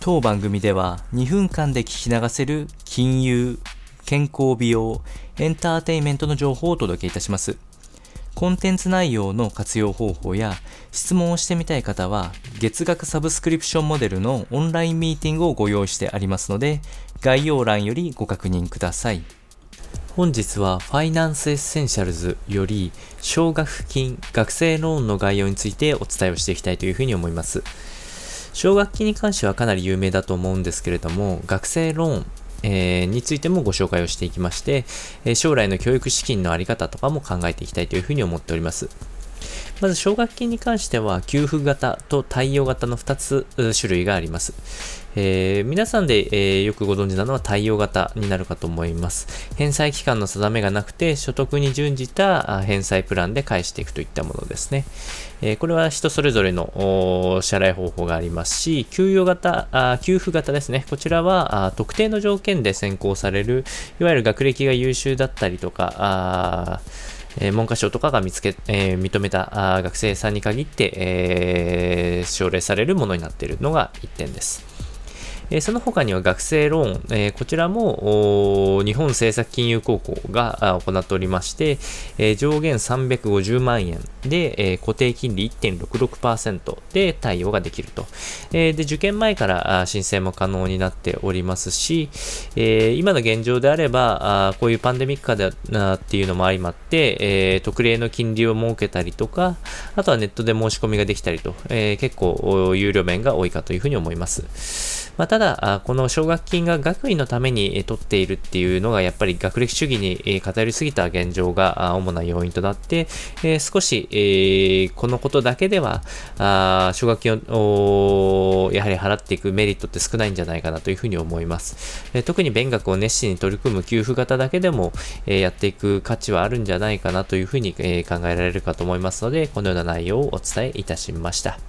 当番組では2分間で聞き流せる金融、健康美容、エンターテインメントの情報をお届けいたします。コンテンツ内容の活用方法や質問をしてみたい方は月額サブスクリプションモデルのオンラインミーティングをご用意してありますので概要欄よりご確認ください。本日は Finance Essentials より奨学金、学生ローンの概要についてお伝えをしていきたいというふうに思います。奨学金に関してはかなり有名だと思うんですけれども、学生ローン、えー、についてもご紹介をしていきまして、え、将来の教育資金の在り方とかも考えていきたいというふうに思っております。まず奨学金に関しては給付型と対応型の2つ種類があります。えー、皆さんで、えー、よくご存知なのは対応型になるかと思います。返済期間の定めがなくて、所得に準じた返済プランで返していくといったものですね。えー、これは人それぞれの支払い方法がありますし、給与型、あ給付型ですね。こちらはあ特定の条件で選考される、いわゆる学歴が優秀だったりとか、え文科省とかが見つけ、えー、認めた学生さんに限って、えー、奨励されるものになっているのが1点です。えその他には学生ローン、えこちらも日本政策金融高校が行っておりまして、え上限350万円で、え固定金利1.66%で対応ができると。えで受験前から申請も可能になっておりますし、え今の現状であれば、あこういうパンデミック下だなっていうのも相まって、え特例の金利を設けたりとか、あとはネットで申し込みができたりと、え結構有料面が多いかというふうに思います。まあ、ただ、この奨学金が学位のために取っているっていうのが、やっぱり学歴主義に偏りすぎた現状が主な要因となって、少し、このことだけでは、奨学金をやはり払っていくメリットって少ないんじゃないかなというふうに思います。特に勉学を熱心に取り組む給付型だけでも、やっていく価値はあるんじゃないかなというふうに考えられるかと思いますので、このような内容をお伝えいたしました。